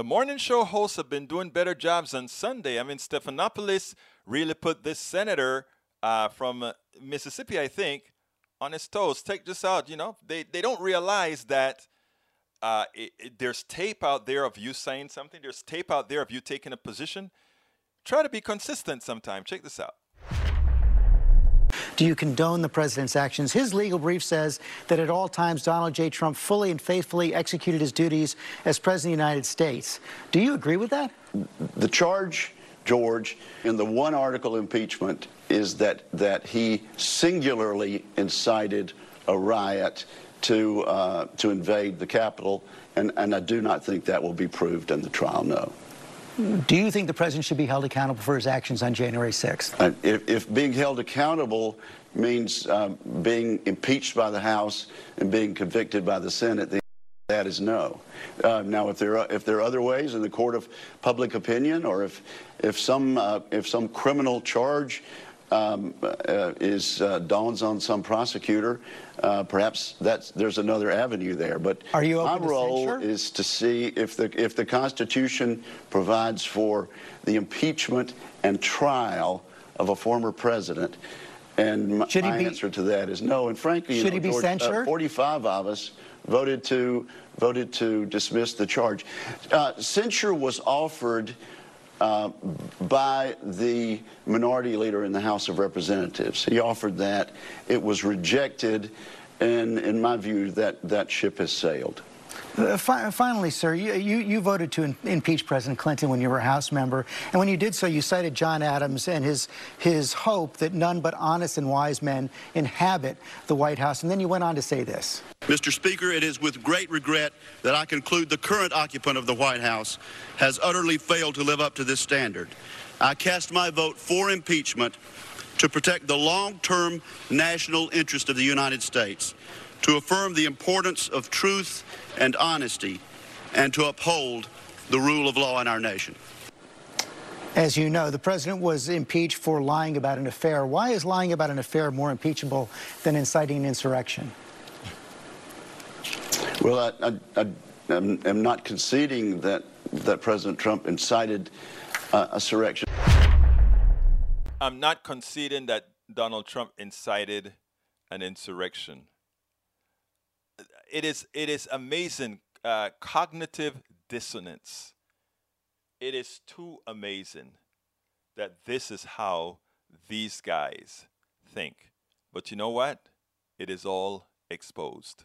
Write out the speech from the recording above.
the morning show hosts have been doing better jobs on Sunday. I mean, Stephanopoulos really put this senator uh, from Mississippi, I think, on his toes. Take this out. You know, they, they don't realize that uh, it, it, there's tape out there of you saying something, there's tape out there of you taking a position. Try to be consistent sometime. Check this out. Do you condone the president's actions? His legal brief says that at all times Donald J. Trump fully and faithfully executed his duties as president of the United States. Do you agree with that? The charge, George, in the one article impeachment is that, that he singularly incited a riot to, uh, to invade the Capitol, and, and I do not think that will be proved in the trial, no. Do you think the president should be held accountable for his actions on January 6th? Uh, if, if, being held accountable means um, being impeached by the House and being convicted by the Senate, that is no. Uh, now, if there are, if there are other ways in the court of public opinion, or if if some uh, if some criminal charge um, uh, is uh, dawns on some prosecutor, uh, perhaps that's there's another avenue there. But Are you my role is to see if the if the Constitution provides for the impeachment and trial of a former president. And my, my be, answer to that is no. And frankly, should know, he be George, censured? 45 of us voted to voted to dismiss the charge. Uh, censure was offered uh, by the minority leader in the House of Representatives. He offered that. It was rejected, and in my view, that, that ship has sailed. Uh, fi finally, sir, you, you, you voted to impeach President Clinton when you were a House member, and when you did so, you cited John Adams and his, his hope that none but honest and wise men inhabit the White House. And then you went on to say this. Mr. Speaker, it is with great regret that I conclude the current occupant of the White House has utterly failed to live up to this standard. I cast my vote for impeachment to protect the long-term national interest of the United States to affirm the importance of truth and honesty, and to uphold the rule of law in our nation. As you know, the president was impeached for lying about an affair. Why is lying about an affair more impeachable than inciting an insurrection? Well, I, I, I am not conceding that, that President Trump incited uh, a insurrection. I'm not conceding that Donald Trump incited an insurrection it is it is amazing uh, cognitive dissonance. It is too amazing that this is how these guys think. But you know what? It is all exposed.